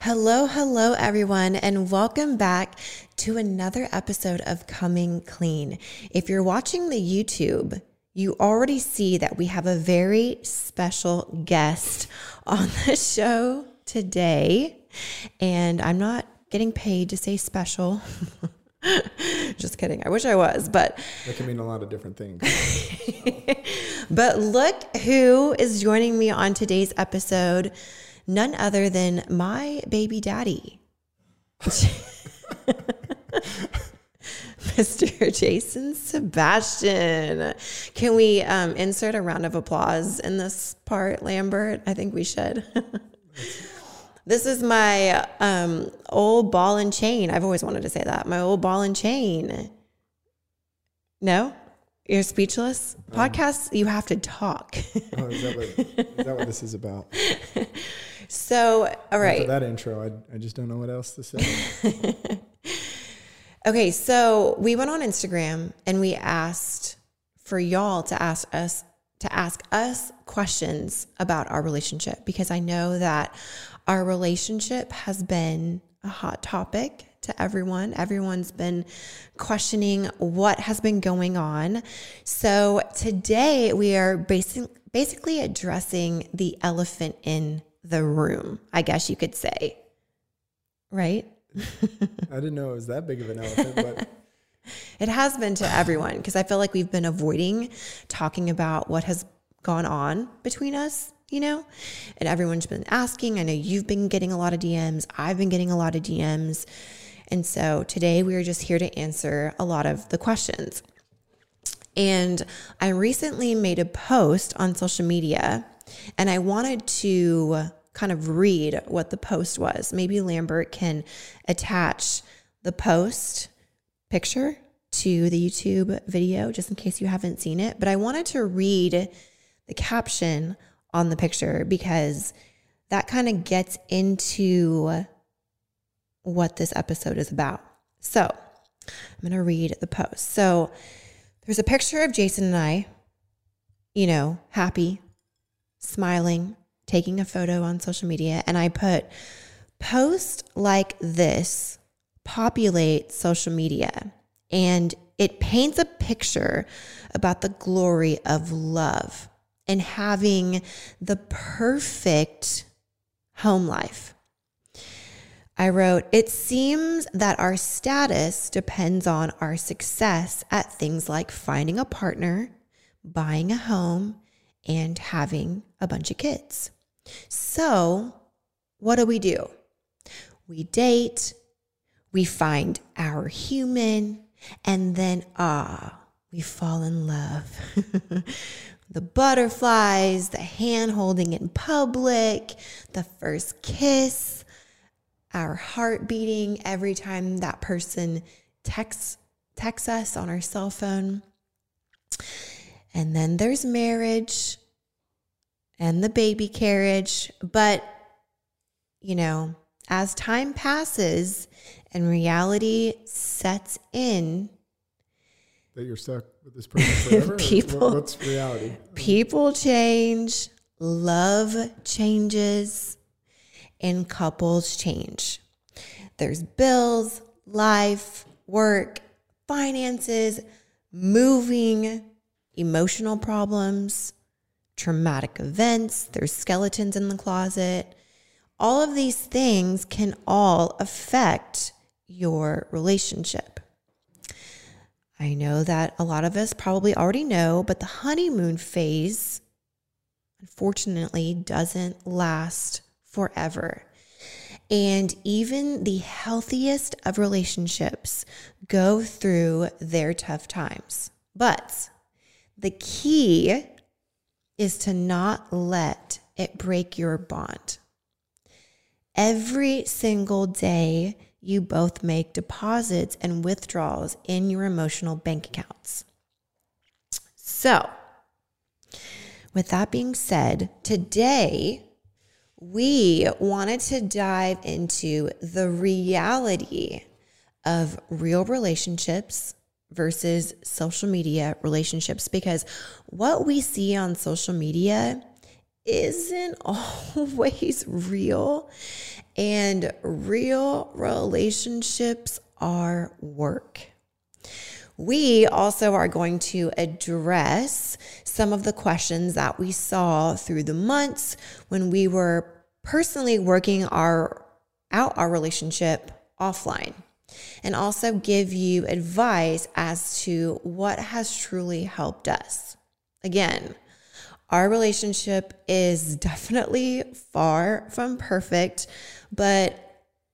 Hello, hello, everyone, and welcome back to another episode of Coming Clean. If you're watching the YouTube, you already see that we have a very special guest on the show today. And I'm not getting paid to say special. Just kidding. I wish I was, but that can mean a lot of different things. but look who is joining me on today's episode none other than my baby daddy. Mr. Jason Sebastian. Can we um, insert a round of applause in this part, Lambert? I think we should. this is my um, old ball and chain. I've always wanted to say that. My old ball and chain. No? You're speechless? Um, Podcasts, you have to talk. oh, is that, what, is that what this is about? So, all right. After that intro, I, I just don't know what else to say. okay, so we went on Instagram and we asked for y'all to ask us to ask us questions about our relationship because I know that our relationship has been a hot topic to everyone. Everyone's been questioning what has been going on. So today we are basic, basically addressing the elephant in the room, I guess you could say. Right? I didn't know it was that big of an elephant, but it has been to everyone because I feel like we've been avoiding talking about what has gone on between us, you know? And everyone's been asking. I know you've been getting a lot of DMs, I've been getting a lot of DMs. And so today we are just here to answer a lot of the questions. And I recently made a post on social media and I wanted to kind of read what the post was. Maybe Lambert can attach the post picture to the YouTube video just in case you haven't seen it. But I wanted to read the caption on the picture because that kind of gets into what this episode is about. So I'm going to read the post. So there's a picture of Jason and I, you know, happy, smiling, taking a photo on social media, and I put post like this populate social media and it paints a picture about the glory of love and having the perfect home life. I wrote, It seems that our status depends on our success at things like finding a partner, buying a home, and having a bunch of kids. So, what do we do? We date, we find our human, and then, ah, we fall in love. the butterflies, the hand holding in public, the first kiss, our heart beating every time that person texts texts us on our cell phone. And then there's marriage and the baby carriage. But, you know, as time passes and reality sets in, that you're stuck with this person forever? people, what's reality? People change, love changes, and couples change. There's bills, life, work, finances, moving, emotional problems, traumatic events, there's skeletons in the closet. All of these things can all affect your relationship. I know that a lot of us probably already know, but the honeymoon phase, unfortunately, doesn't last forever. And even the healthiest of relationships go through their tough times. But the key is to not let it break your bond. every single day you both make deposits and withdrawals in your emotional bank accounts. So, with that being said, today we wanted to dive into the reality of real relationships versus social media relationships because what we see on social media isn't always real, and real relationships are work. We also are going to address some of the questions that we saw through the months when we were personally working our out our relationship offline and also give you advice as to what has truly helped us. Again, our relationship is definitely far from perfect, but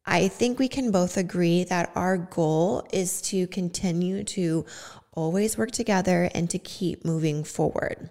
I think we can both agree that our goal is to continue to always work together and to keep moving forward.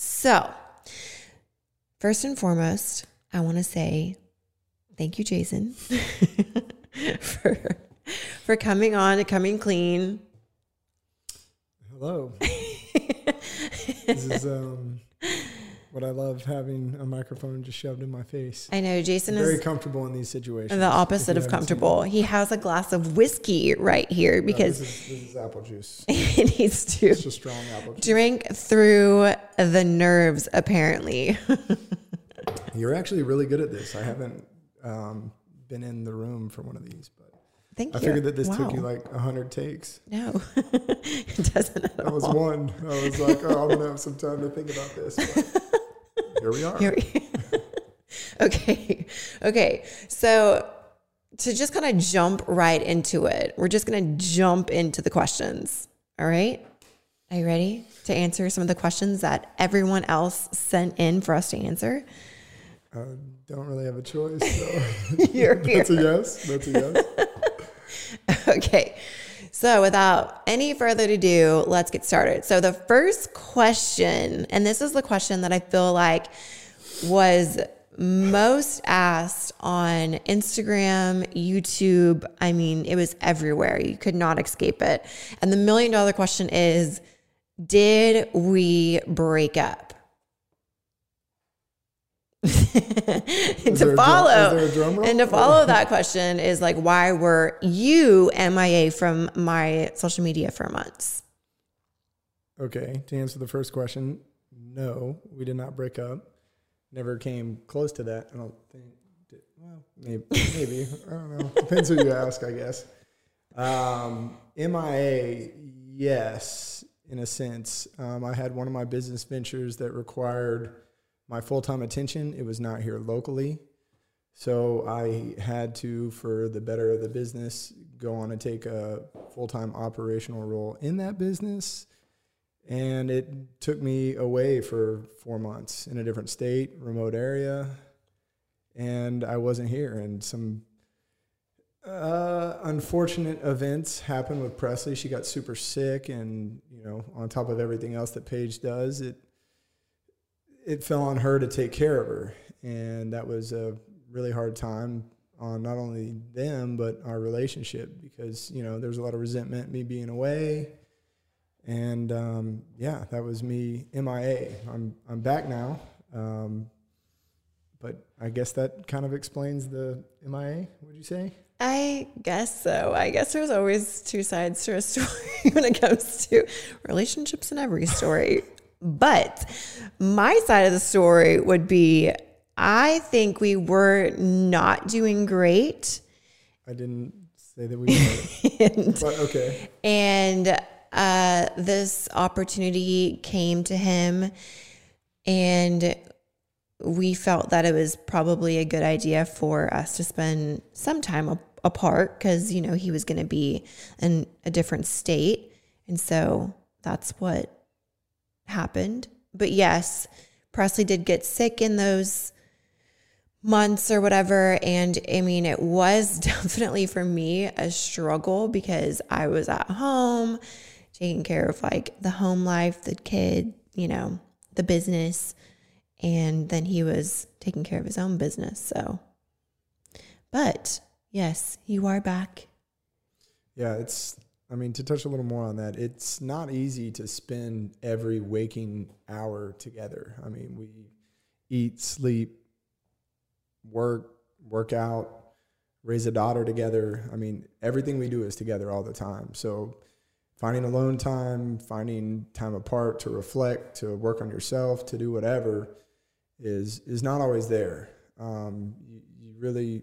So, first and foremost, I want to say thank you, Jason, for for coming on and coming clean. Hello. this is um, what I love having a microphone just shoved in my face. I know Jason Very is very comfortable in these situations. the opposite of comfortable. He has a glass of whiskey right here it. No, because this, is, this is apple juice. he needs to It's strong apple juice. drink through the nerves, apparently. You're actually really good at this. I haven't um, been in the room for one of these, but Thank I you. figured that this took you Wow. like hundred takes. No, it doesn't at That was one. I was like, oh, I'm gonna have some time to think about this. Here we are. Here we- okay. Okay. So to just kind of jump right into it, we're just going to jump into the questions. All right. Are you ready to answer some of the questions that everyone else sent in for us to answer? I don't really have a choice. So. You're That's a here. yes. That's a yes. Okay. So, without any further ado, let's get started. So, the first question, and this is the question that I feel like was most asked on Instagram, YouTube. I mean, it was everywhere. You could not escape it. And the million dollar question is Did we break up? To follow is there a drum and to follow that question is like why were you MIA from my social media for months? Okay. To answer the first question, no, we did not break up. Never came close to that. I don't think. Well, maybe. Maybe. I don't know. Depends who you ask, I guess. Um, MIA, yes, in a sense. Um, I had one of my business ventures that required my full time attention. It was not here locally. So I had to, for the better of the business, go on and take a full time operational role in that business. And it took me away for four months in a different state, remote area. And I wasn't here. And some uh, unfortunate events happened with Presley. She got super sick, and you know, on top of everything else that Paige does, it it fell on her to take care of her, and that was a really hard time on not only them but our relationship because you know there's a lot of resentment me being away, and um, yeah, that was me MIA. I'm I'm back now. Um, but I guess that kind of explains the MIA. Would you say? I guess so. I guess there's always two sides to a story when it comes to relationships in every story. But my side of the story would be I think we were not doing great. I didn't say that we were, And but okay. and uh, this opportunity came to him and we felt that it was probably a good idea for us to spend some time a- apart because, you know, he was going to be in a different state. And so that's what happened. But yes, Presley did get sick in those months or whatever. And I mean, it was definitely for me a struggle because I was at home taking care of like the home life, the kid, you know, the business. And then he was taking care of his own business. So, but yes, you are back. Yeah, it's, I mean, to touch a little more on that, it's not easy to spend every waking hour together. I mean, we eat, sleep, work, work out, raise a daughter together. I mean, everything we do is together all the time. So, finding alone time, finding time apart to reflect, to work on yourself, to do whatever is is not always there. Um, you, you really,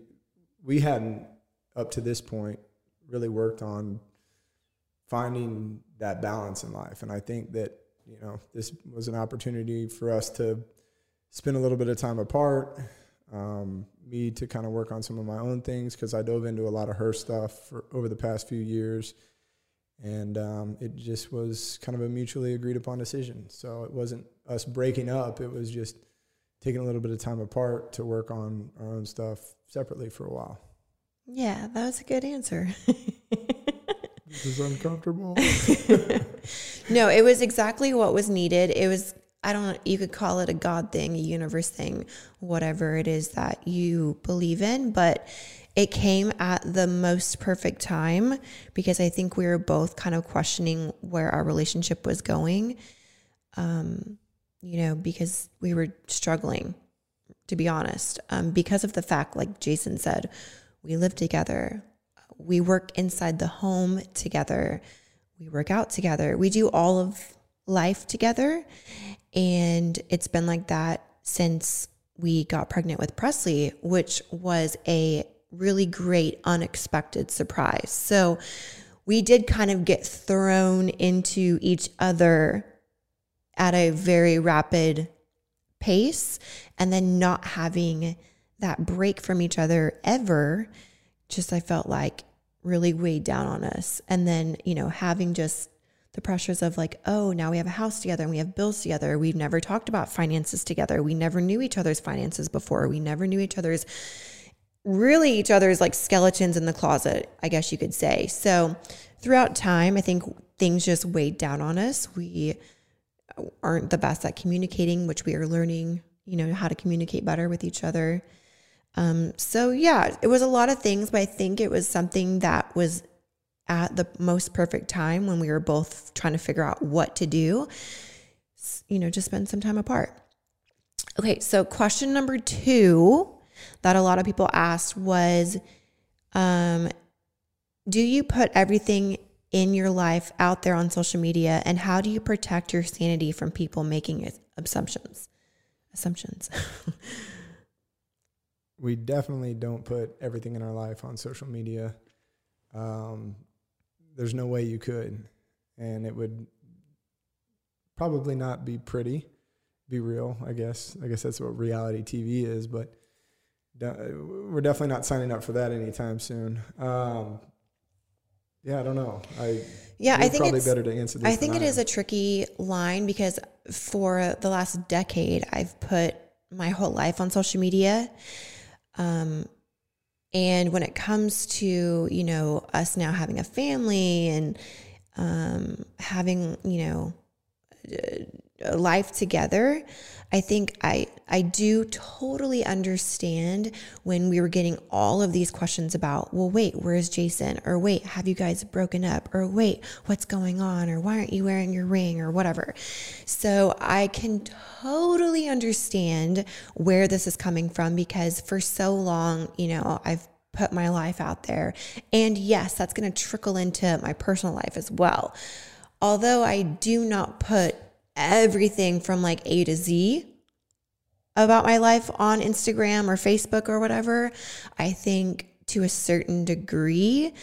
we hadn't up to this point really worked on finding that balance in life, and I think that you know this was an opportunity for us to spend a little bit of time apart. Um, me to kind of work on some of my own things because I dove into a lot of her stuff for, over the past few years and um, it just was kind of a mutually agreed upon decision. So it wasn't us breaking up; it was just taking a little bit of time apart to work on our own stuff separately for a while. Yeah, that was a good answer. this is uncomfortable. no, it was exactly what was needed. It was I don't you could call it a God thing, a universe thing, whatever it is that you believe in, but it came at the most perfect time because I think we were both kind of questioning where our relationship was going. Um, you know, because we were struggling, to be honest, um, because of the fact, like Jason said, we live together, we work inside the home together, we work out together, we do all of life together. And it's been like that since we got pregnant with Presley, which was a really great, unexpected surprise. So we did kind of get thrown into each other at a very rapid pace and then not having that break from each other ever just I felt like really weighed down on us and then you know having just the pressures of like oh now we have a house together and we have bills together we've never talked about finances together we never knew each other's finances before we never knew each other's really each other's like skeletons in the closet, I guess you could say. So throughout time, I think things just weighed down on us. We aren't the best at communicating, which we are learning, you know, how to communicate better with each other. Um, so yeah, it was a lot of things, but I think it was something that was at the most perfect time when we were both trying to figure out what to do, you know, just spend some time apart. Okay, so question number two that a lot of people asked was um, Do you put everything in your life out there on social media? And how do you protect your sanity from people making assumptions? Assumptions. we definitely don't put everything in our life on social media. Um, there's no way you could. And it would probably not be pretty, be real, I guess. I guess that's what reality TV is. But we're definitely not signing up for that anytime soon. Um, yeah, I don't know. I yeah, I think probably better to answer this. I think it is a tricky line because for the last decade, I've put my whole life on social media. Um, and when it comes to you know us now having a family and um, having you know life together, I think I I do totally understand when we were getting all of these questions about, well, wait, where's Jason? Or wait, have you guys broken up? Or wait, what's going on? Or why aren't you wearing your ring? Or whatever. So I can totally understand where this is coming from because for so long, you know, I've put my life out there. And yes, that's going to trickle into my personal life as well. Although I do not put everything from like A to Z about my life on Instagram or Facebook or whatever, I think to a certain degree,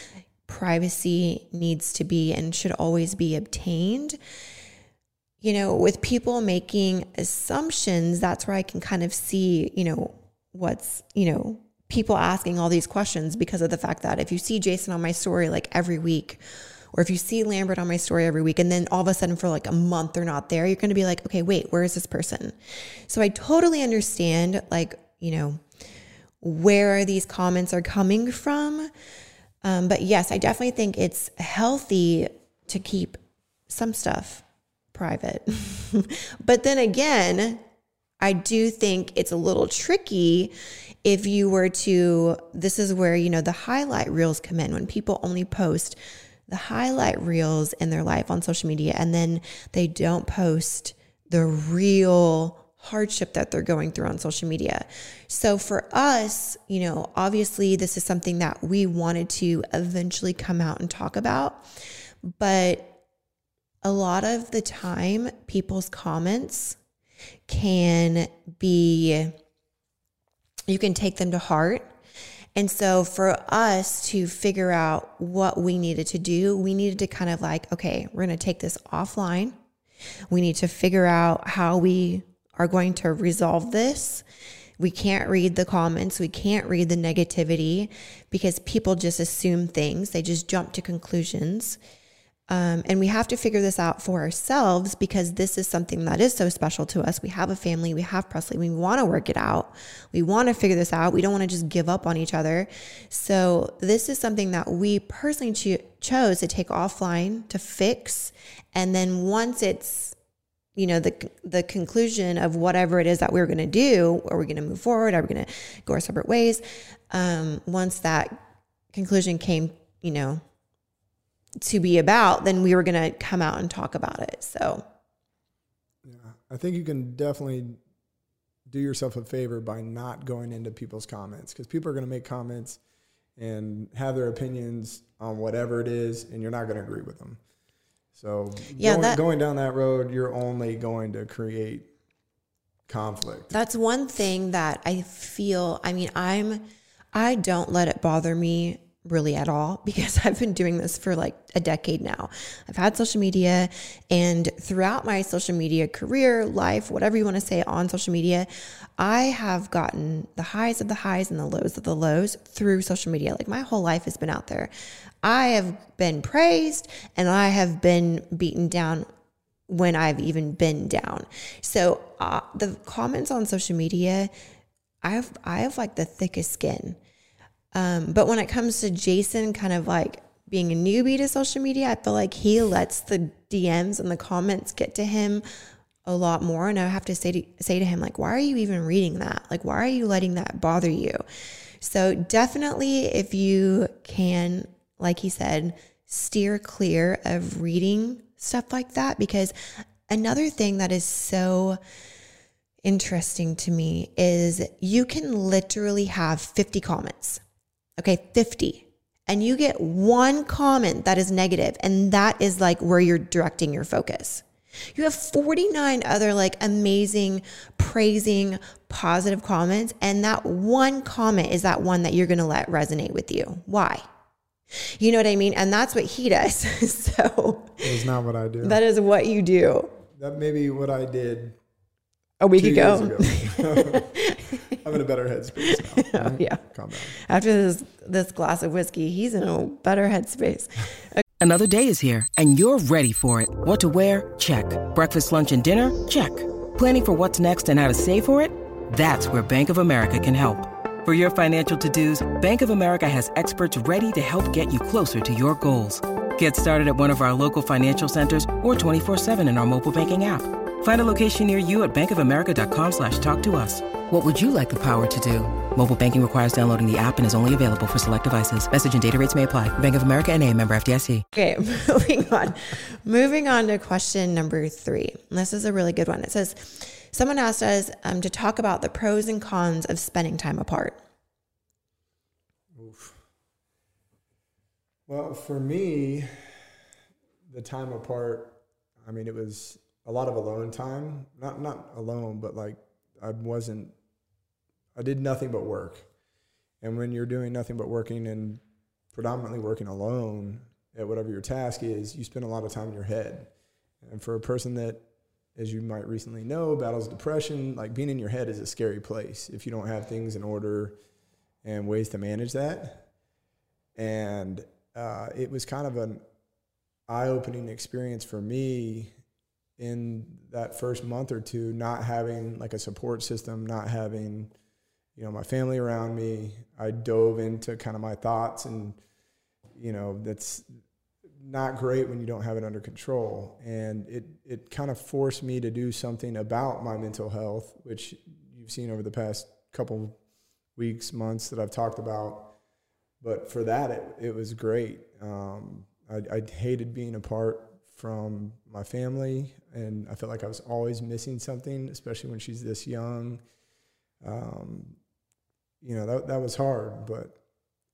privacy needs to be and should always be obtained. you know, with people making assumptions, that's where I can kind of see, you know, what's, you know, people asking all these questions because of the fact that if you see Jason on my story like every week, or if you see Lambert on my story every week and then all of a sudden for like a month they're not there, you're going to be like, okay, wait, where is this person? So I totally understand, like, you know, where these comments are coming from. Um, but yes, I definitely think it's healthy to keep some stuff private. but then again, I do think it's a little tricky if you were to, this is where, you know, the highlight reels come in when people only post the highlight reels in their life on social media and then they don't post the real hardship that they're going through on social media. So for us, you know, obviously this is something that we wanted to eventually come out and talk about, but a lot of the time, people's comments can be, you can take them to heart. And so for us to figure out what we needed to do, we needed to kind of like, okay, we're going to take this offline. We need to figure out how we are going to resolve this. We can't read the comments. We can't read the negativity because people just assume things. They just jump to conclusions. Um, and we have to figure this out for ourselves because this is something that is so special to us. We have a family, we have Presley, we want to work it out. We want to figure this out. We don't want to just give up on each other. So, this is something that we personally cho- chose to take offline to fix. And then once it's you know the the conclusion of whatever it is that we're going to do are we going to move forward are we going to go our separate ways um, once that conclusion came you know to be about, then we were going to come out and talk about it. So, yeah, I think you can definitely do yourself a favor by not going into people's comments because people are going to make comments and have their opinions on whatever it is, and you're not going to agree with them. So, yeah, going, that, going down that road, you're only going to create conflict. That's one thing that I feel. I mean, I'm. I don't let it bother me really at all because I've been doing this for like a decade now. I've had social media, and throughout my social media career, life, whatever you want to say on social media, I have gotten the highs of the highs and the lows of the lows through social media. Like my whole life has been out there. I have been praised and I have been beaten down when I've even been down. So uh, the comments on social media, I have I have like the thickest skin. Um, but when it comes to Jason kind of like being a newbie to social media, I feel like he lets the DMs and the comments get to him a lot more. And I have to say to, say to him, like, why are you even reading that? Like, why are you letting that bother you? So definitely if you can, like he said, steer clear of reading stuff like that, because another thing that is so interesting to me is you can literally have 50 comments okay, 50, and you get one comment that is negative, and that is like where you're directing your focus. You have 49 other like amazing, praising, positive comments, and that one comment is that one that you're gonna let resonate with you. Why? You know what I mean? And that's what he does. so it's not what I do. That is what you do. That may be what I did a week ago. ago. I'm in a better headspace now. oh, yeah. Calm down. After this this glass of whiskey, he's in a better headspace. Another day is here, and you're ready for it. What to wear? Check. Breakfast, lunch, and dinner? Check. Planning for what's next and how to save for it? That's where Bank of America can help. For your financial to-dos, Bank of America has experts ready to help get you closer to your goals. Get started at one of our local financial centers or 24-7 in our mobile banking app. Find a location near you at bankofamerica.com slash talk to us. What would you like the power to do? Mobile banking requires downloading the app and is only available for select devices. Message and data rates may apply. Bank of America and a member FDIC. Okay, moving on. moving on to question number three. This is a really good one. It says, someone asked us um, to talk about the pros and cons of spending time apart. Oof. Well, for me, the time apart, I mean, it was a lot of alone time. Not not alone, but like I wasn't I did nothing but work. And when you're doing nothing but working and predominantly working alone at whatever your task is, you spend a lot of time in your head. And for a person that as you might recently know, battles depression. Like being in your head is a scary place if you don't have things in order and ways to manage that. And uh, it was kind of an eye opening experience for me in that first month or two, not having like a support system, not having, you know, my family around me. I dove into kind of my thoughts and, you know, that's not great when you don't have it under control. And it, it kind of forced me to do something about my mental health, which you've seen over the past couple weeks, months that I've talked about. But for that, it, it was great. Um, I, I hated being apart from my family, and I felt like I was always missing something, especially when she's this young. Um, you know, that, that was hard, but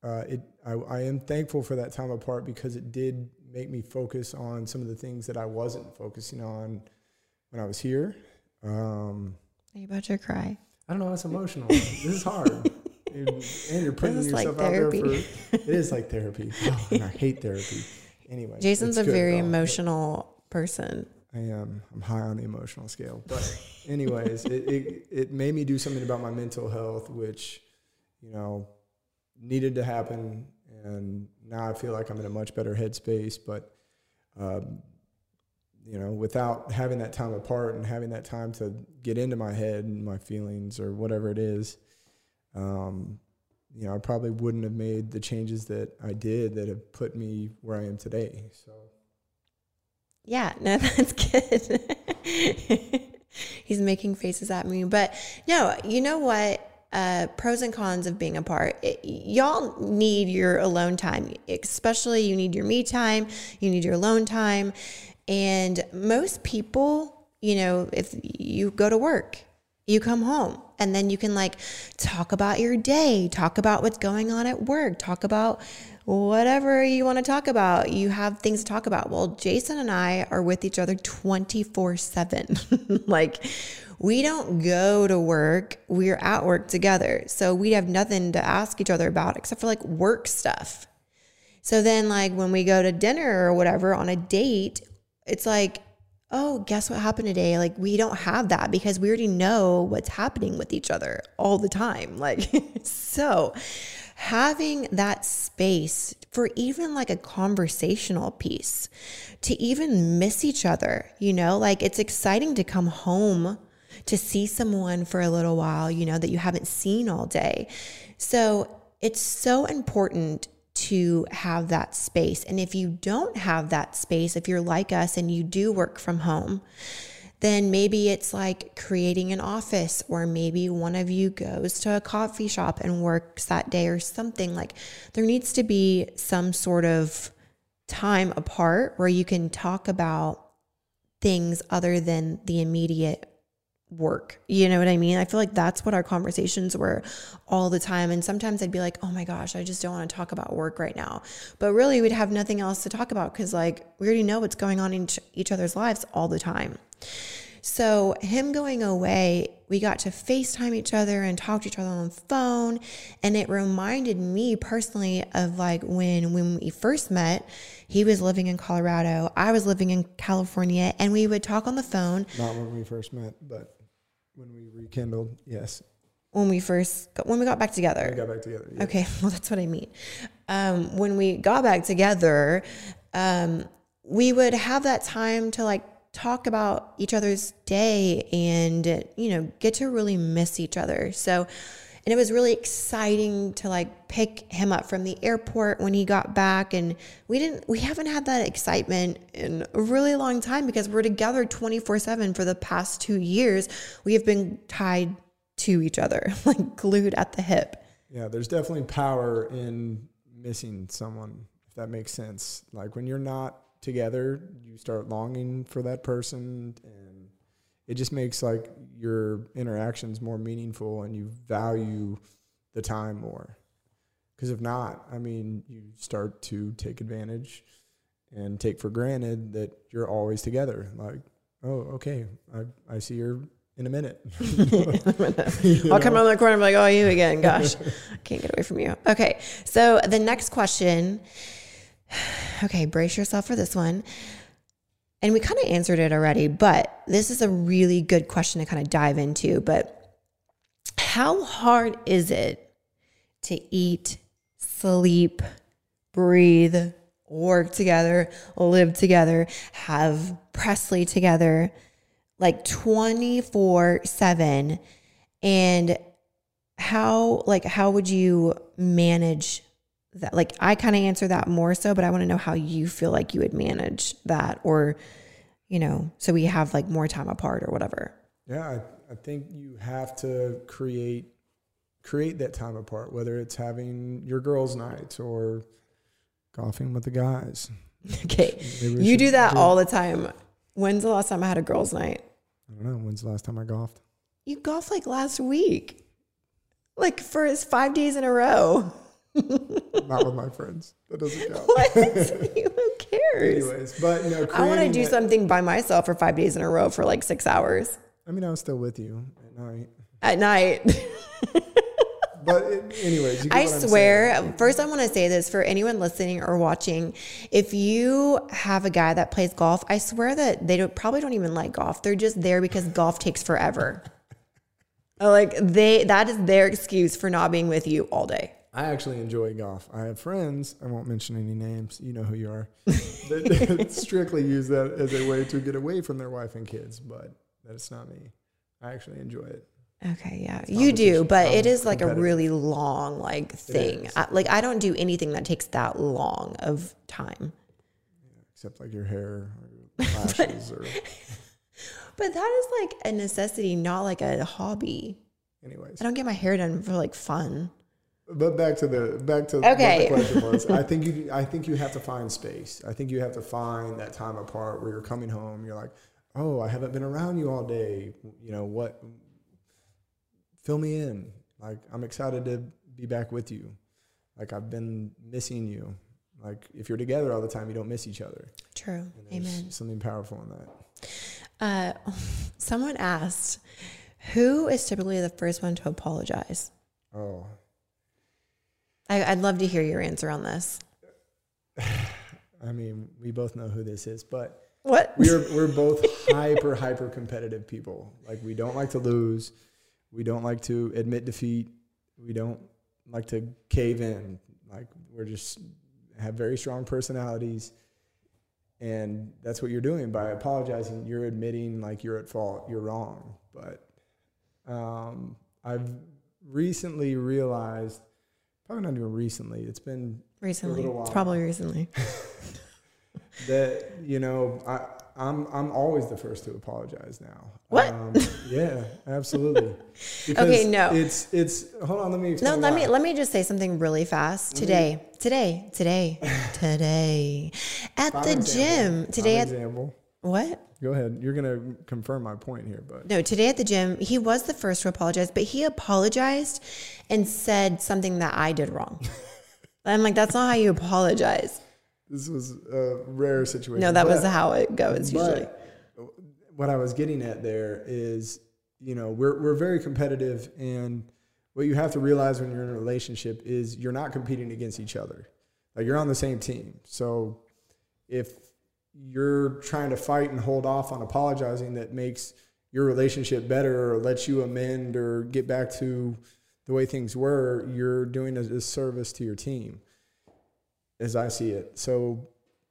uh, it I, I am thankful for that time apart because it did make me focus on some of the things that I wasn't focusing on when I was here. Um, Are you about to cry? I don't know. It's emotional. this is hard. and you're putting is like yourself out there therapy. for. It is like therapy. Oh, and I hate therapy. Anyway, Jason's a good, very though. emotional person. I am. I'm high on the emotional scale. But anyways, it, it it made me do something about my mental health, which, you know, needed to happen. And now I feel like I'm in a much better headspace. But, um, you know, without having that time apart and having that time to get into my head and my feelings or whatever it is, um, you know, I probably wouldn't have made the changes that I did that have put me where I am today. So. Yeah, no, that's good. He's making faces at me. But no, you know what? Uh, pros and cons of being apart. It, y'all need your alone time, especially you need your me time, you need your alone time. And most people, you know, if you go to work, you come home and then you can like talk about your day, talk about what's going on at work, talk about whatever you want to talk about. You have things to talk about. Well, Jason and I are with each other 24 7. Like, we don't go to work, we're at work together. So we have nothing to ask each other about except for like work stuff. So then, like, when we go to dinner or whatever on a date, it's like, oh, guess what happened today? Like, we don't have that because we already know what's happening with each other all the time. Like, so having that space for even like a conversational piece to even miss each other, you know, like it's exciting to come home to see someone for a little while, you know, that you haven't seen all day. So it's so important to have that space. And if you don't have that space, if you're like us and you do work from home, then maybe it's like creating an office, or maybe one of you goes to a coffee shop and works that day, or something like there needs to be some sort of time apart where you can talk about things other than the immediate work. You know what I mean? I feel like that's what our conversations were all the time. And sometimes I'd be like, oh my gosh, I just don't want to talk about work right now. But really, we'd have nothing else to talk about because, like, we already know what's going on in each- other's lives all the time. So, him going away, we got to FaceTime each other and talk to each other on the phone. And it reminded me personally of like when when we first met, he was living in Colorado, I was living in California, and we would talk on the phone Not when we first met, but when we rekindled, yes, when we first got, when we got back together. we got back together. yeah. Okay, well that's what I mean. Um, when we got back together, um, we would have that time to like talk about each other's day and you know get to really miss each other. So, and it was really exciting to like pick him up from the airport when he got back, and we didn't we haven't had that excitement in a really long time because we're together twenty four seven for the past two years. We have been tied to each other, like glued at the hip. Yeah, there's definitely power in missing someone, if that makes sense. Like when you're not together, you start longing for that person and it just makes like your interactions more meaningful and you value the time more. Cuz if not, I mean, you start to take advantage and take for granted that you're always together. Like, oh, okay, I I see her in a minute. I'll come around the corner and be like, oh, you again. Gosh, I can't get away from you. Okay. So the next question. Okay, brace yourself for this one. And we kind of answered it already, but this is a really good question to kind of dive into. But how hard is it to eat, sleep, breathe, work together, live together, have Presley together, like 24 7? And how, like, how would you manage that like I kind of answer that more so, but I want to know how you feel like you would manage that or you know, so we have like more time apart or whatever. Yeah, I, I think you have to create create that time apart, whether it's having your girls' nights or golfing with the guys. Okay. You do that do all the time. When's the last time I had a girls' night? I don't know. When's the last time I golfed? You golfed like last week. Like for five days in a row. Not with my friends. That doesn't count. What? Who cares? Anyways, but no. I want to do that, something by myself for five days in a row for like six hours. I mean, I was still with you at night. At night. but it, anyways, I swear. First, I want to say this for anyone listening or watching: if you have a guy that plays golf, I swear that they don't, probably don't even like golf. They're just there because golf takes forever. like they, that is their excuse for not being with you all day. I actually enjoy golf. I have friends, I won't mention any names, you know who you are, that strictly use that as a way to get away from their wife and kids, but that's not me. I actually enjoy it. Okay, yeah, you do, but it is like a really long like thing. I, like I don't do anything that takes that long of time. Yeah, except like your hair or your lashes or. But that is like a necessity, not like a hobby. Anyways, I don't get my hair done for like fun. But back to the back to okay. what the question was. I think you I think you have to find space. I think you have to find that time apart where you're coming home. You're like, oh, I haven't been around you all day. You know what? Fill me in. Like I'm excited to be back with you. Like I've been missing you. Like if you're together all the time, you don't miss each other. True. Amen. Something powerful in that. Uh, someone asked, who is typically the first one to apologize? Oh, I, would love to hear your answer on this. I mean, we both know who this is, but what we're we're both hyper hyper competitive people. Like we don't like to lose, we don't like to admit defeat, we don't like to cave in. Like we're just have very strong personalities, and that's what you're doing by apologizing. You're admitting like you're at fault, you're wrong. But um, I've recently realized probably not even recently. It's been recently. It's probably recently. that you know, I, I'm I'm always the first to apologize now. What? Um, yeah, absolutely. okay, no. It's it's hold on, let me No, let why. me let me just say something really fast. Today, today, today, today. At the example. gym. Today at example. What? Go ahead. You're going to confirm my point here, but no. Today at the gym, he was the first to apologize, but he apologized and said something that I did wrong. I'm like, that's not how you apologize. This was a rare situation. No, that but, was how it goes usually. What I was getting at there is, you know, we're we're very competitive, and what you have to realize when you're in a relationship is you're not competing against each other. Like you're on the same team. So if you're trying to fight and hold off on apologizing that makes your relationship better or lets you amend or get back to the way things were, you're doing a disservice to your team, as I see it. So,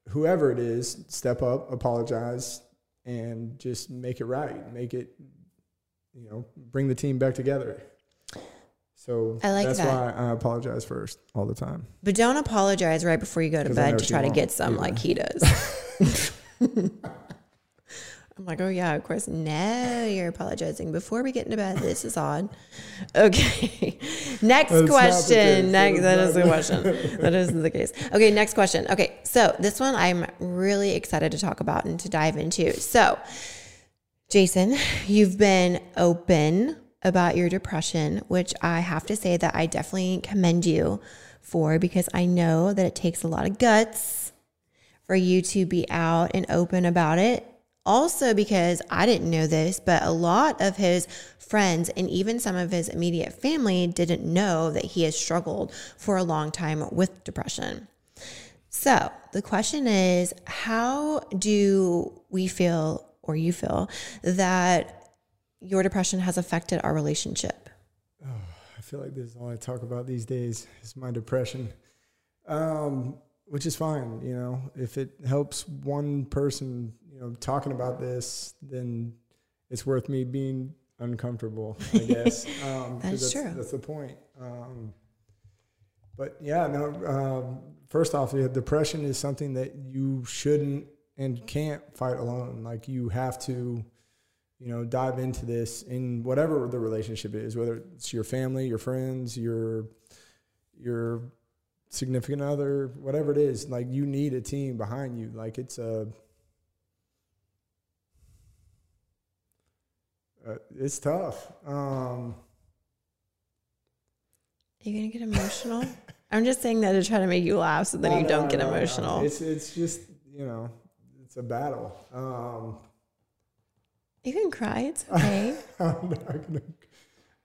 whoever it is, step up, apologize, and just make it right. Make it, you know, bring the team back together. So I like that's that. why I apologize first all the time. But don't apologize right before you go to bed to try to get some yeah. like he does. I'm like, oh yeah, of course. No, you're apologizing before we get into bed. This is odd. Okay. next That's question. Next, that is the question. that isn't the case. Okay, next question. Okay, so this one I'm really excited to talk about and to dive into. So, Jason, you've been open about your depression, which I have to say that I definitely commend you for because I know that it takes a lot of guts for you to be out and open about it. Also, because I didn't know this, but a lot of his friends and even some of his immediate family didn't know that he has struggled for a long time with depression. So the question is how do we feel, or you feel, that your depression has affected our relationship? I feel like this is all I talk about these days is my depression, um, which is fine. You know, if it helps one person, you know, talking about this, then it's worth me being uncomfortable. I guess um, That is that's, true. That's the point. Um, but yeah, no. Um, first off, yeah, depression is something that you shouldn't and can't fight alone. Like you have to you know, dive into this in whatever the relationship is, whether it's your family, your friends, your your significant other, whatever it is. Like you need a team behind you. Like it's a uh, it's tough. Um, Are you gonna get emotional? I'm just saying that to try to make you laugh so then no, you don't no, get emotional. It's it's just you know, it's a battle. Um, you can cry, it's okay. I'm gonna.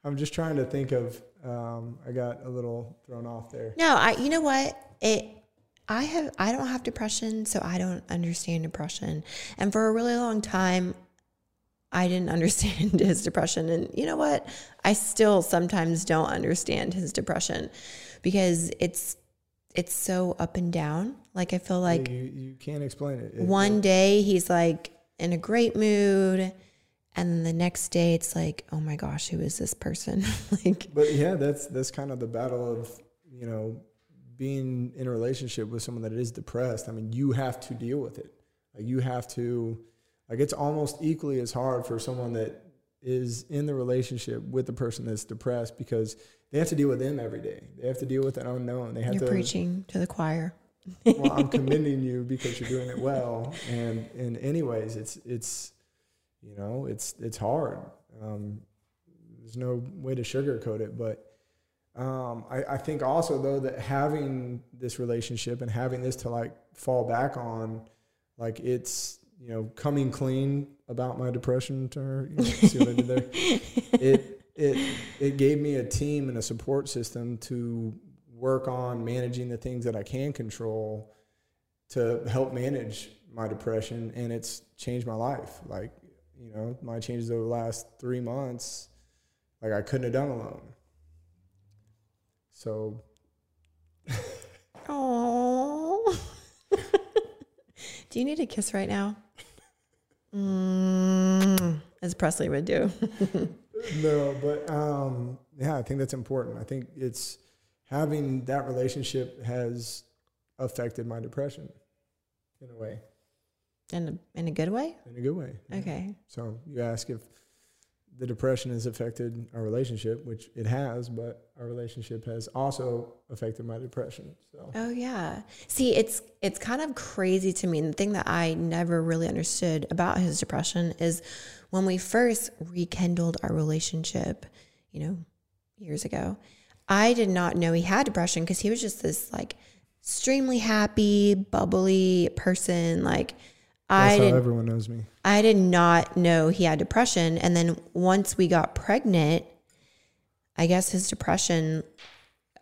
I'm just trying to think of. Um, I got a little thrown off there. No, I you know what? It I have I don't have depression, so I don't understand depression. And for a really long time I didn't understand his depression and you know what? I still sometimes don't understand his depression because it's it's so up and down. Like I feel like you, you can't explain it. It- one day he's like in a great mood and then the next day it's like, "Oh my gosh, who is this person?" like but yeah, that's that's kind of the battle of you know being in a relationship with someone that is depressed. I mean, you have to deal with it. Like you have to, like it's almost equally as hard for someone that is in the relationship with the person that's depressed because they have to deal with them every day. They have to deal with an unknown. They have to you're to preaching to the choir. well, I'm commending you because you're doing it well. And in anyways, it's it's you know it's it's hard. Um, there's no way to sugarcoat it, but um, I, I think also though that having this relationship and having this to like fall back on, like it's you know coming clean about my depression to her. You know, see what I did there? It it it gave me a team and a support system to work on managing the things that I can control to help manage my depression and it's changed my life like you know my changes over the last three months like I couldn't have done alone so Oh. do you need a kiss right now? Mm, as Presley would do. no but um yeah I think that's important I think it's having that relationship has affected my depression in a way in a, in a good way? in a good way yeah. Okay. So you ask if the depression has affected our relationship, which it has, but our relationship has also affected my depression. So Oh yeah. See, it's it's kind of crazy to me. And the thing that I never really understood about his depression is when we first rekindled our relationship, you know, years ago, I did not know he had depression because he was just this like extremely happy, bubbly person. Like I how didn't everyone knows me. I did not know he had depression. And then once we got pregnant, I guess his depression,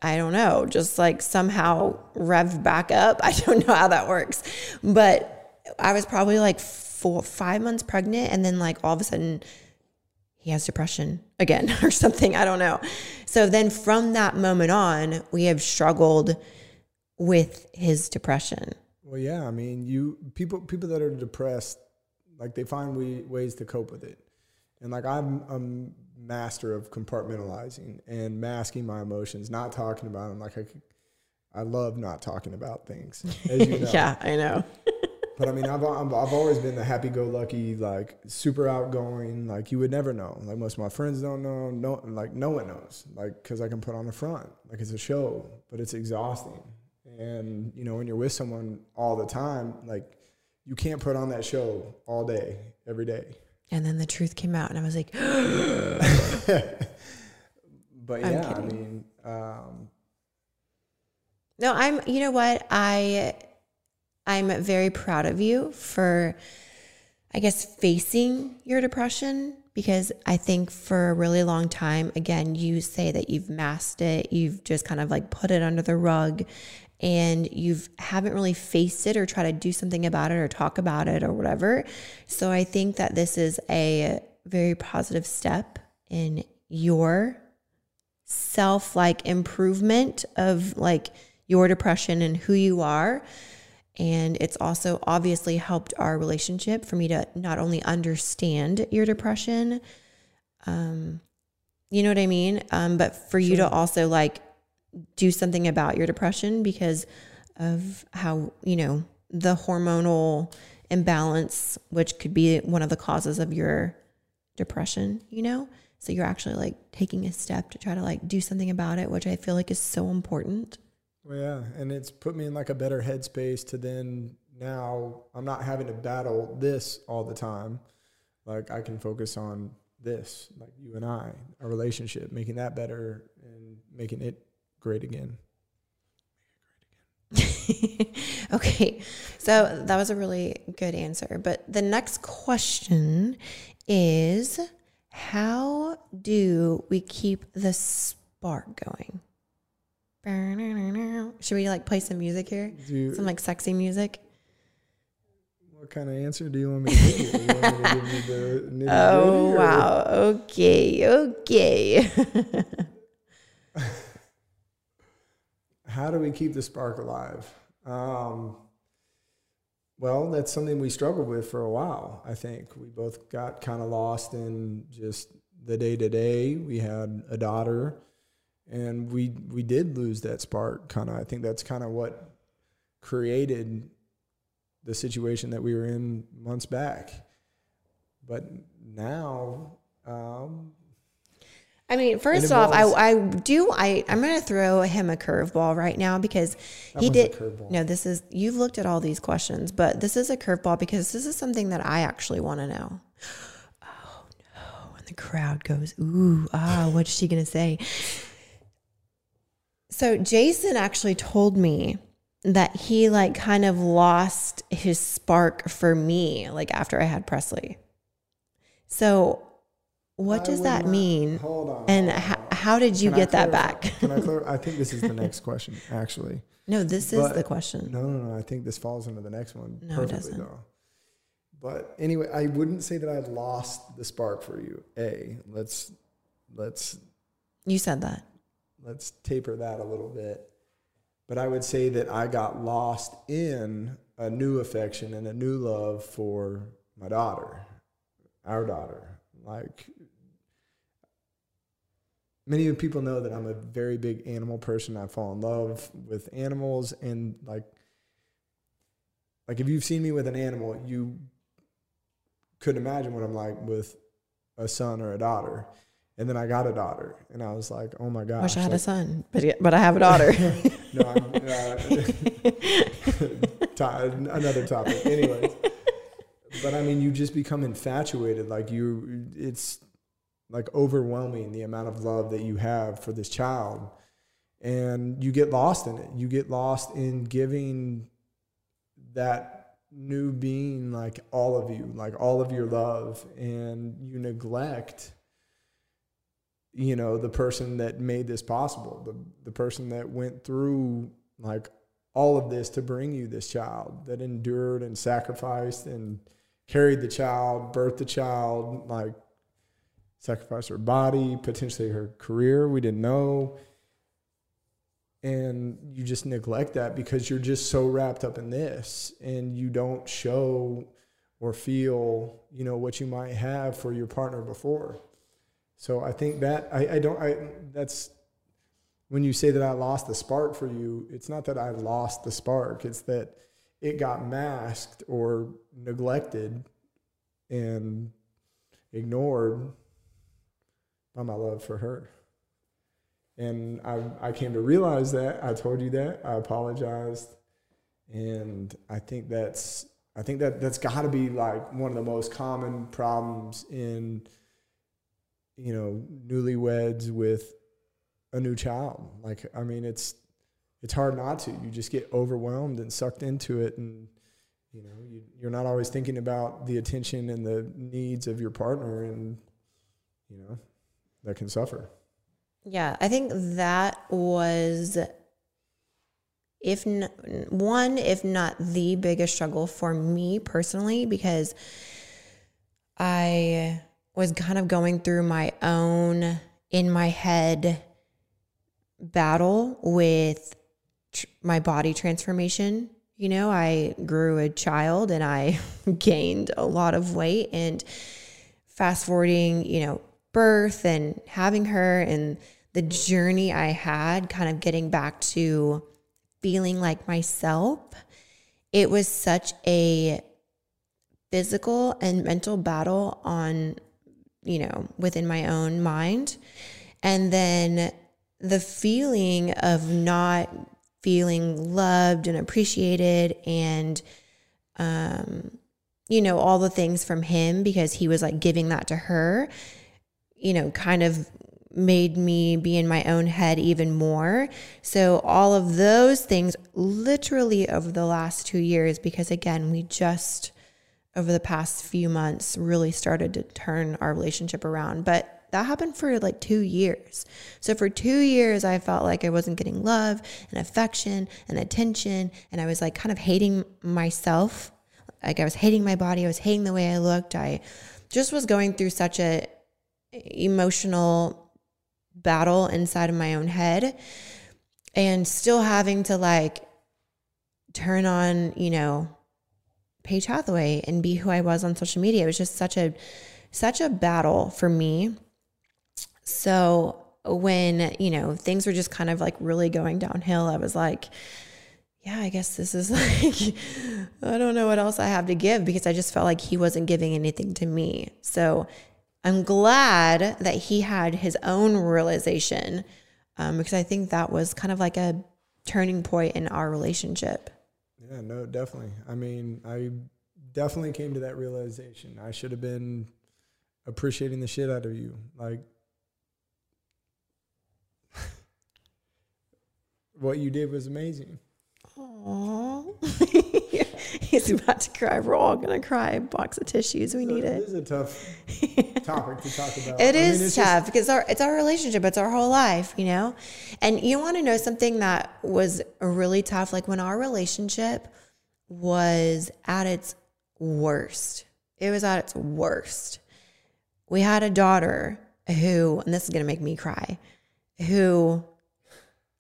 I don't know, just like somehow revved back up. I don't know how that works. But I was probably like four, five months pregnant. And then, like, all of a sudden, he has depression again or something. I don't know. So then from that moment on, we have struggled with his depression. Well, yeah, I mean, you people people that are depressed, like they find we, ways to cope with it, and like I'm a master of compartmentalizing and masking my emotions, not talking about them. Like I, I love not talking about things, as you know. Yeah, I know. But I mean, I've, I've I've always been the happy-go-lucky, like super outgoing. Like you would never know. Like most of my friends don't know. No, like no one knows. Like because I can put on a front. Like it's a show, but it's exhausting. And you know, when you're with someone all the time, like you can't put on that show all day, every day. And then the truth came out, and I was like, But yeah, I mean, um, No, I'm you know what? I I'm very proud of you for I guess facing your depression because I think for a really long time, again, you say that you've masked it, you've just kind of like put it under the rug and you haven't really faced it or try to do something about it or talk about it or whatever. So I think that this is a very positive step in your self like improvement of like your depression and who you are. And it's also obviously helped our relationship for me to not only understand your depression, um, you know what I mean? Um, but for you to also like do something about your depression because of how, you know, the hormonal imbalance, which could be one of the causes of your depression, you know? So you're actually like taking a step to try to like do something about it, which I feel like is so important. Well, yeah, and it's put me in like a better headspace to then now I'm not having to battle this all the time. Like I can focus on this, like you and I, our relationship, making that better and making it great again. okay, so that was a really good answer. But the next question is how do we keep the spark going? Should we like play some music here? You, some like sexy music? What kind of answer do you want me to give you? you to give oh, wow. Okay. Okay. how do we keep the spark alive? Um, well, that's something we struggled with for a while. I think we both got kind of lost in just the day to day. We had a daughter, and we we did lose that spark. Kind of, I think that's kind of what created the situation that we were in months back. But now, um, I mean, first off, I, I do I I'm gonna throw him a curveball right now because he did no, this is you've looked at all these questions, but this is a curveball because this is something that I actually want to know. Oh no. And the crowd goes, ooh, ah, what's she gonna say? So Jason actually told me that he like kind of lost his spark for me, like after I had Presley. So what does that not, mean? Hold on. And hold on. how did you can get that back? can I clarify? I think this is the next question, actually. No, this but, is the question. No, no, no. I think this falls into the next one no, perfectly, it doesn't. though. But anyway, I wouldn't say that I lost the spark for you. A, let's let's. You said that. Let's taper that a little bit. But I would say that I got lost in a new affection and a new love for my daughter, our daughter. Like many of people know that I'm a very big animal person. I fall in love with animals and like like if you've seen me with an animal, you couldn't imagine what I'm like with a son or a daughter. And then I got a daughter, and I was like, "Oh my gosh!" Wish I had like, a son, but yeah, but I have a daughter. no, I'm, uh, another topic. Anyways, but I mean, you just become infatuated. Like you, it's like overwhelming the amount of love that you have for this child. And you get lost in it. You get lost in giving that new being like all of you like all of your love. And you neglect you know the person that made this possible the the person that went through like all of this to bring you this child that endured and sacrificed and carried the child birthed the child like sacrifice her body, potentially her career. We didn't know. And you just neglect that because you're just so wrapped up in this and you don't show or feel, you know, what you might have for your partner before. So I think that I, I don't I that's when you say that I lost the spark for you, it's not that I lost the spark, it's that it got masked or neglected and ignored by my love for her. And I, I came to realize that. I told you that. I apologized. And I think that's I think that that's got to be like one of the most common problems in you know newlyweds with a new child. Like I mean, it's it's hard not to. You just get overwhelmed and sucked into it, and you know you, you're not always thinking about the attention and the needs of your partner, and you know, that can suffer. Yeah, I think that was if one if not the biggest struggle for me personally because I was kind of going through my own in my head battle with tr- my body transformation. You know, I grew a child and I gained a lot of weight and fast forwarding, you know, birth and having her and the journey I had kind of getting back to feeling like myself. It was such a physical and mental battle on, you know, within my own mind. And then the feeling of not feeling loved and appreciated and, um, you know, all the things from him because he was like giving that to her, you know, kind of made me be in my own head even more. So, all of those things literally over the last two years, because again, we just over the past few months really started to turn our relationship around. But that happened for like two years. So, for two years, I felt like I wasn't getting love and affection and attention. And I was like kind of hating myself. Like, I was hating my body. I was hating the way I looked. I just was going through such a emotional battle inside of my own head and still having to like turn on, you know, Paige Hathaway and be who I was on social media. It was just such a such a battle for me. So when, you know, things were just kind of like really going downhill, I was like, yeah, I guess this is like, I don't know what else I have to give because I just felt like he wasn't giving anything to me. So I'm glad that he had his own realization um, because I think that was kind of like a turning point in our relationship. Yeah, no, definitely. I mean, I definitely came to that realization. I should have been appreciating the shit out of you. Like, what you did was amazing. Aww. He's about to cry. We're all gonna cry. Box of tissues. We need it. It is a tough topic to talk about. It I is mean, tough just, because our it's our relationship. It's our whole life, you know. And you want to know something that was really tough? Like when our relationship was at its worst. It was at its worst. We had a daughter who, and this is gonna make me cry, who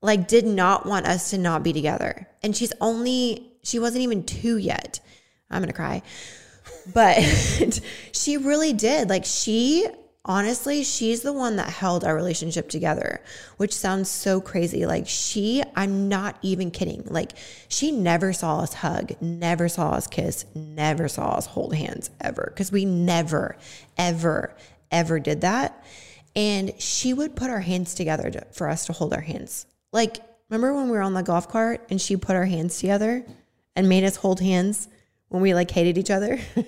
like did not want us to not be together. And she's only she wasn't even 2 yet. I'm to cry. But she really did. Like she honestly, she's the one that held our relationship together, which sounds so crazy. Like she, I'm not even kidding. Like she never saw us hug, never saw us kiss, never saw us hold hands ever cuz we never ever ever did that. And she would put our hands together to, for us to hold our hands. Like, remember when we were on the golf cart and she put our hands together and made us hold hands when we like hated each other? we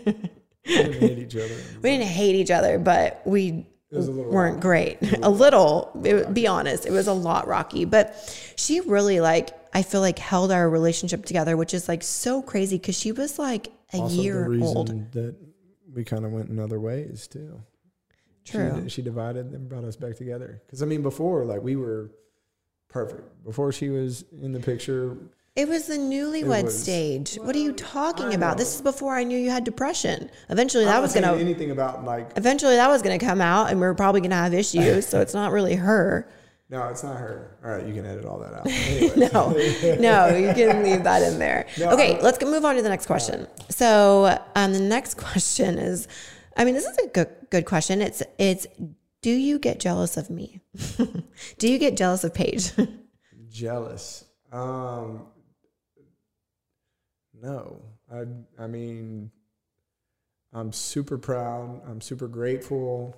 didn't hate each other. We didn't hate each other, but we weren't great. A little, it, be honest, it was a lot rocky. But she really like, I feel like held our relationship together, which is like so crazy because she was like a also year old. That we kind of went in other ways too. True. She, she divided and brought us back together. Because I mean, before like we were perfect. Before she was in the picture, it was the newlywed was, stage. Well, what are you talking about? This is before I knew you had depression. Eventually, that was gonna anything about like. Eventually, that was gonna come out, and we are probably gonna have issues. so it's not really her. No, it's not her. All right, you can edit all that out. no, no, you can leave that in there. No, okay, let's move on to the next question. Right. So, um, the next question is, I mean, this is a good good question. It's it's do you get jealous of me? Do you get jealous of Paige? jealous. Um, no. I I mean I'm super proud. I'm super grateful,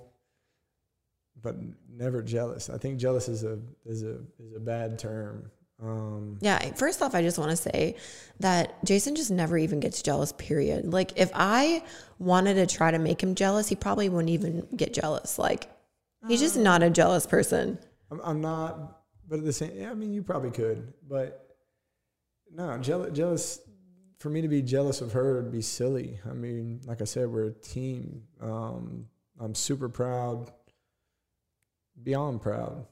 but never jealous. I think jealous is a is a is a bad term. Um, yeah. First off, I just want to say that Jason just never even gets jealous. Period. Like if I wanted to try to make him jealous, he probably wouldn't even get jealous. Like He's just not a jealous person. I'm, I'm not, but at the same, yeah, I mean, you probably could, but no, jealous, jealous. For me to be jealous of her would be silly. I mean, like I said, we're a team. Um, I'm super proud beyond proud.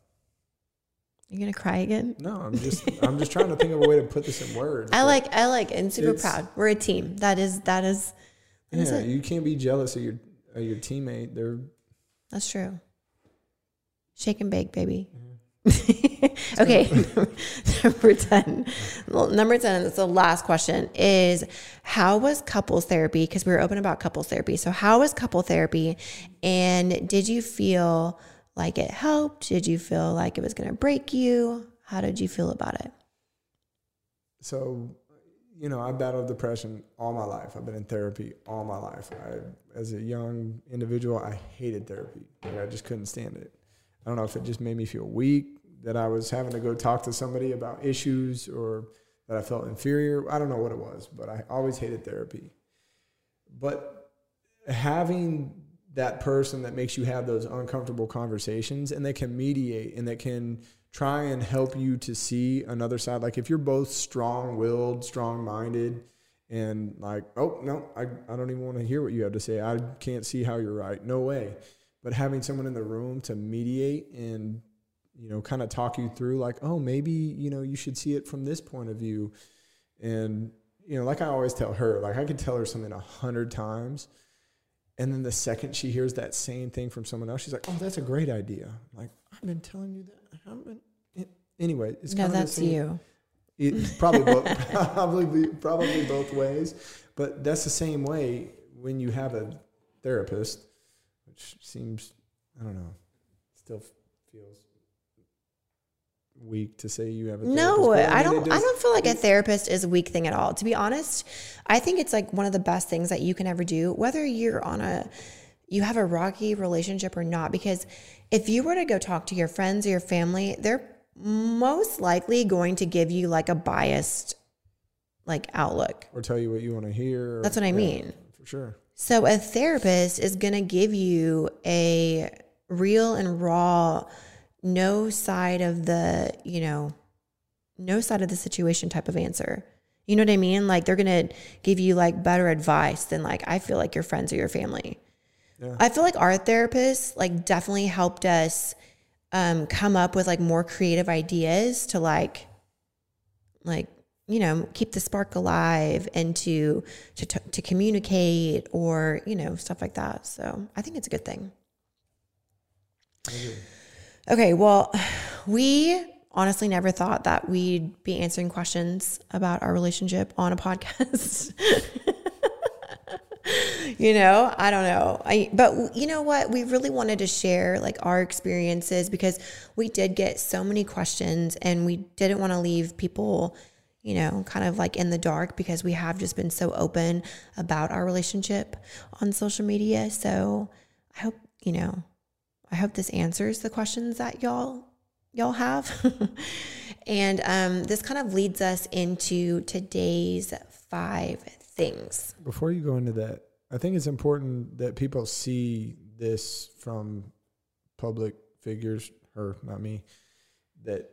You're gonna cry again. No, I'm just I'm just trying to think of a way to put this in words. I like I like and super proud. We're a team. That is that is that is Yeah, it. you can't be jealous of your of your teammate. They're That's true. Shake and bake, baby. Mm-hmm. Okay, number 10. Well, number 10, that's the last question, is how was couples therapy? Because we were open about couples therapy. So, how was couple therapy? And did you feel like it helped? Did you feel like it was going to break you? How did you feel about it? so you know, I battled depression all my life. I've been in therapy all my life. I, as a young individual, I hated therapy. Like, I just couldn't stand it. I don't know if it just made me feel weak that I was having to go talk to somebody about issues or that I felt inferior. I don't know what it was, but I always hated therapy. But having that person that makes you have those uncomfortable conversations and they can mediate and they can try and help you to see another side. Like if you're both strong willed, strong minded, and like, oh, no, I, I don't even want to hear what you have to say. I can't see how you're right. No way. But having someone in the room to mediate and, you know, kind of talk you through, like, oh, maybe, you know, you should see it from this point of view. And, you know, like I always tell her, like I could tell her something a hundred times. And then the second she hears that same thing from someone else, she's like, "Oh, that's a great idea." Like I've been telling you that. I haven't been. it- Anyway, it's no, kind of that's you. It's probably both, probably probably both ways, but that's the same way when you have a therapist, which seems I don't know, still feels weak to say you have a therapist. No, I, mean, don't. I don't feel like a therapist is a weak thing at all. To be honest, I think it's like one of the best things that you can ever do, whether you're on a you have a rocky relationship or not. Because if you were to go talk to your friends or your family, they're most likely going to give you like a biased like outlook. or tell you what you want to hear. That's what I yeah, mean. for sure. So a therapist is going to give you a real and raw, no side of the, you know, no side of the situation type of answer. You know what I mean? Like they're going to give you like better advice than like I feel like your friends or your family. Yeah. I feel like our therapist like definitely helped us um, come up with like more creative ideas to like like you know keep the spark alive and to to to, communicate or you know stuff like that. So I think it's a good thing. Okay, well, we honestly never thought that we'd be answering questions about our relationship on a podcast. you know, I don't know. I but you know what? We really wanted to share like our experiences because we did get so many questions and we didn't want to leave people you know, kind of like in the dark because we have just been so open about our relationship on social media. So I hope, you know, I hope this answers the questions that y'all y'all have. and um, this kind of leads us into today's five things. Before you go into that, I think it's important that people see this from public figures, her, not me, that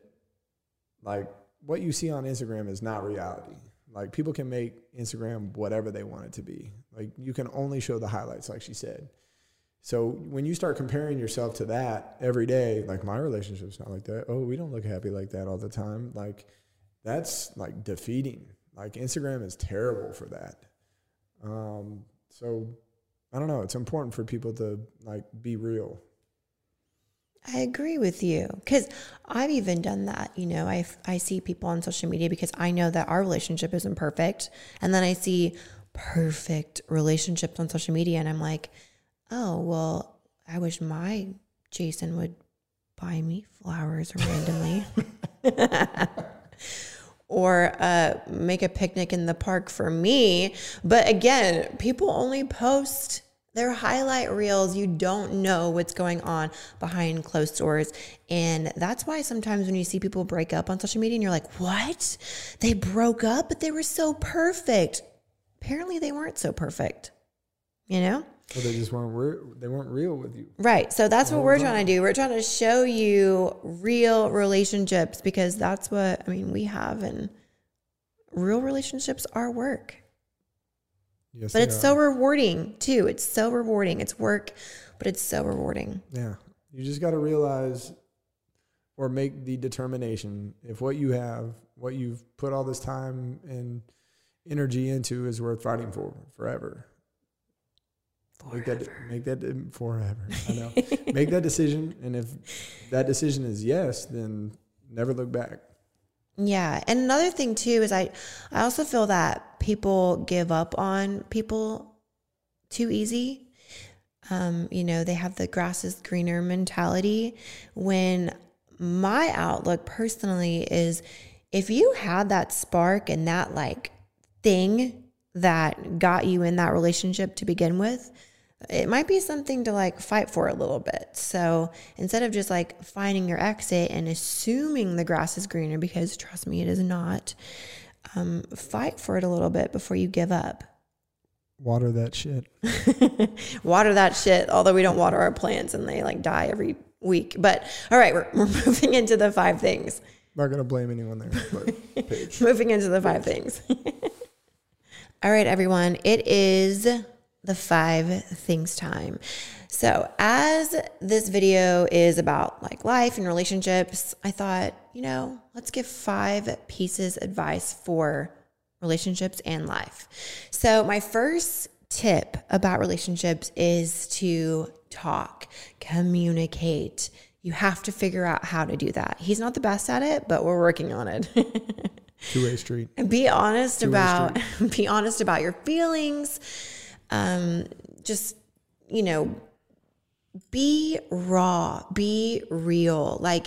like what you see on Instagram is not reality. Like people can make Instagram whatever they want it to be. Like you can only show the highlights, like she said. So when you start comparing yourself to that every day, like my relationship's not like that. Oh, we don't look happy like that all the time. Like that's like defeating. Like Instagram is terrible for that. Um, so I don't know. It's important for people to like be real. I agree with you because I've even done that. You know, I I see people on social media because I know that our relationship isn't perfect, and then I see perfect relationships on social media, and I'm like, oh well, I wish my Jason would buy me flowers randomly. or uh, make a picnic in the park for me. But again, people only post their highlight reels. You don't know what's going on behind closed doors. And that's why sometimes when you see people break up on social media and you're like, what? They broke up, but they were so perfect. Apparently, they weren't so perfect, you know? Well, they just weren't re- they weren't real with you. Right. So that's what we're trying to do. We're trying to show you real relationships because that's what I mean, we have and real relationships are work. Yes, But it's are. so rewarding too. It's so rewarding. It's work, but it's so rewarding. yeah. You just got to realize or make the determination if what you have, what you've put all this time and energy into is worth fighting for forever. Make that make that forever. I know. make that decision and if that decision is yes, then never look back. Yeah. And another thing too is I I also feel that people give up on people too easy. Um, you know, they have the grass is greener mentality when my outlook personally is if you had that spark and that like thing that got you in that relationship to begin with, it might be something to like fight for a little bit. So instead of just like finding your exit and assuming the grass is greener, because trust me, it is not, um, fight for it a little bit before you give up. Water that shit. water that shit, although we don't water our plants and they like die every week. But all right, we're, we're moving into the five things. Not going to blame anyone there. Moving into the five things. all right, everyone. It is the five things time. So, as this video is about like life and relationships, I thought, you know, let's give five pieces advice for relationships and life. So, my first tip about relationships is to talk, communicate. You have to figure out how to do that. He's not the best at it, but we're working on it. Two way street. And be honest Two-way about street. be honest about your feelings um, just, you know, be raw, be real. Like,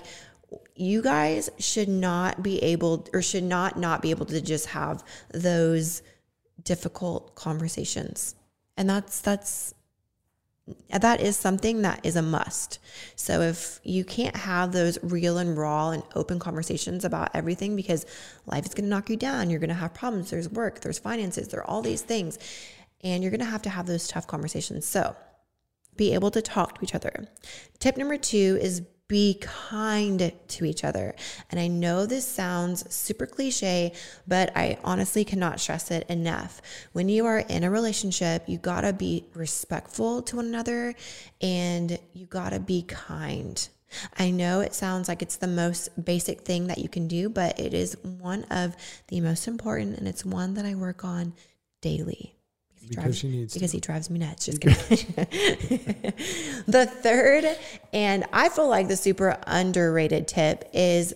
you guys should not be able or should not not be able to just have those difficult conversations and that's that's that is something that is a must. So if you can't have those real and raw and open conversations about everything because life is going to knock you down, you're going to have problems, there's work, there's finances, there are all these things and you're going to have to have those tough conversations. So be able to talk to each other. Tip number two is be kind to each other. And I know this sounds super cliche, but I honestly cannot stress it enough. When you are in a relationship, you gotta be respectful to one another and you gotta be kind. I know it sounds like it's the most basic thing that you can do, but it is one of the most important and it's one that I work on daily because drives, she needs because to. he drives me nuts. Just kidding. the third, and I feel like the super underrated tip is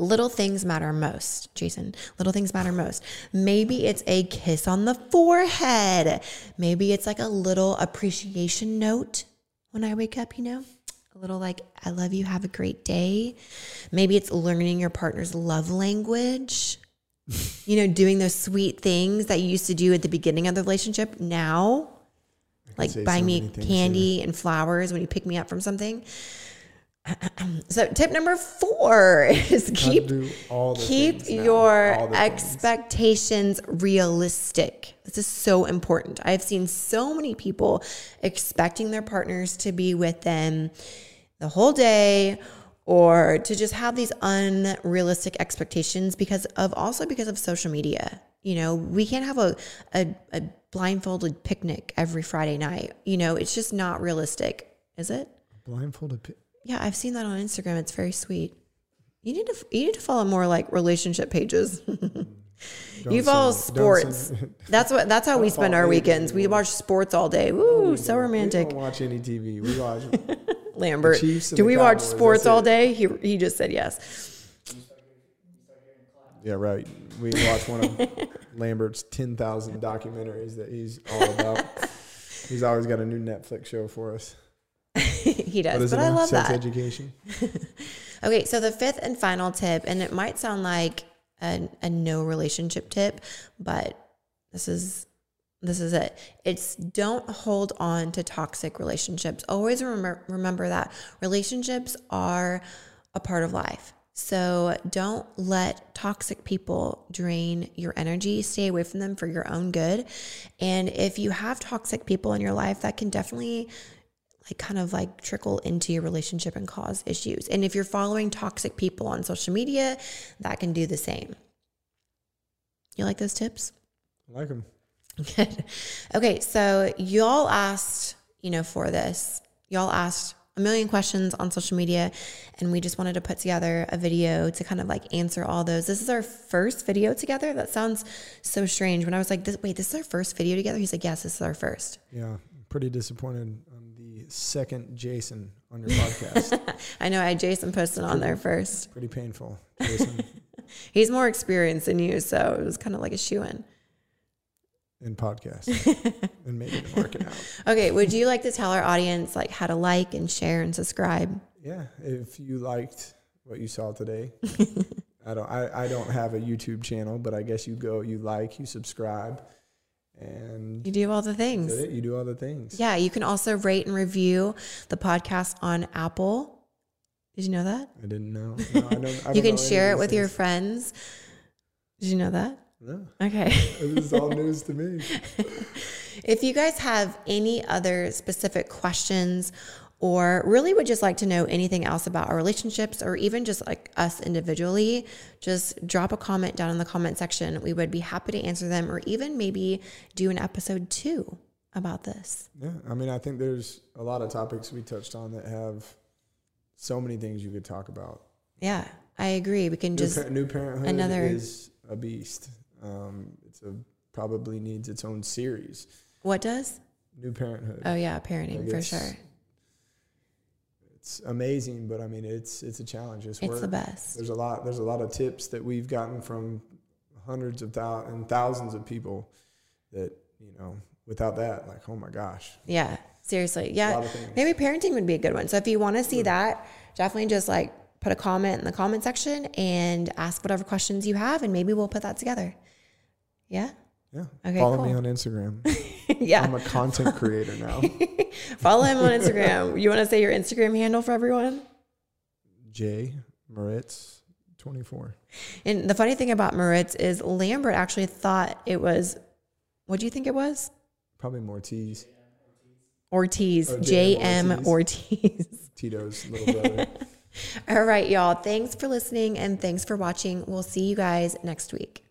little things matter most, Jason. Little things matter most. Maybe it's a kiss on the forehead. Maybe it's like a little appreciation note when I wake up, you know? A little like, I love you, have a great day. Maybe it's learning your partner's love language you know, doing those sweet things that you used to do at the beginning of the relationship now, like buy so me candy and flowers when you pick me up from something. so tip number four is keep keep your expectations realistic. This is so important. I've seen so many people expecting their partners to be with them the whole day or to just have these unrealistic expectations because of also because of social media. You know, we can't have a, a, a blindfolded picnic every Friday night. You know, it's just not realistic, is it? Blindfolded. Pi- yeah, I've seen that on Instagram. It's very sweet. You need to you need to follow more like relationship pages. you follow sports. that's what. That's how we spend our weekends. We watch sports all day. Woo, so romantic. We don't watch any TV. We watch Lambert. Do we watch sports all day? He he just said yes. Yeah, right. We watch one of Lambert's ten thousand documentaries that he's all about. he's always got a new Netflix show for us. he does, but I love Sex that. education. okay, so the fifth and final tip, and it might sound like a, a no relationship tip, but this is this is it. It's don't hold on to toxic relationships. Always remember, remember that relationships are a part of life. So don't let toxic people drain your energy. Stay away from them for your own good. And if you have toxic people in your life, that can definitely like kind of like trickle into your relationship and cause issues. And if you're following toxic people on social media, that can do the same. You like those tips? I like them. Good. Okay, so y'all asked, you know, for this, y'all asked a million questions on social media, and we just wanted to put together a video to kind of like answer all those. This is our first video together. That sounds so strange. When I was like, this, "Wait, this is our first video together," he's like, "Yes, this is our first. Yeah, pretty disappointed on the second Jason on your podcast. I know. I had Jason posted on there first. pretty painful, Jason, He's more experienced than you, so it was kind of like a shoe in. In podcast and making it working out. Okay, would you like to tell our audience like how to like and share and subscribe? Yeah, if you liked what you saw today, I don't. I, I don't have a YouTube channel, but I guess you go, you like, you subscribe, and You do all the things. You do all the things. Yeah, you can also rate and review the podcast on Apple. Did you know that? I didn't know. No, I don't, I You can know share it with these your friends. Did you know that? No, Okay. this is all news to me. if you guys have any other specific questions or really would just like to know anything else about our relationships or even just like us individually, just drop a comment down in the comment section. We would be happy to answer them or even maybe do an episode two about this. Yeah, I mean, I think there's a lot of topics we touched on that have so many things you could talk about. Yeah, I agree. We can New, just, par- new parenthood another- is a beast. Um, it's a probably needs its own series. what does? New parenthood. Oh, yeah, parenting Like for sure. It's amazing, but I mean, it's it's a challenge. It's, It's the best. There's a lot. There's a lot of tips that we've gotten from hundreds of thou- and thousands of people. That you know, without that, like, oh my gosh, Yeah, seriously. Yeah. lot of things. Maybe parenting would be a good one. So if you want to see that, definitely just like put a comment in the comment section and ask whatever questions you have, and maybe we'll put that together. Yeah. Yeah. Okay, Follow me cool. on Instagram. yeah. I'm a content creator now. Follow him on Instagram. You want to say your Instagram handle for everyone? J Moritz, 24. And the funny thing about Moritz is Lambert actually thought it was, what do you think it was? Probably more T's. Ortiz. Oh, J.M. M Ortiz. Tito's little brother. All right, y'all. Thanks for listening and thanks for watching. We'll see you guys next week.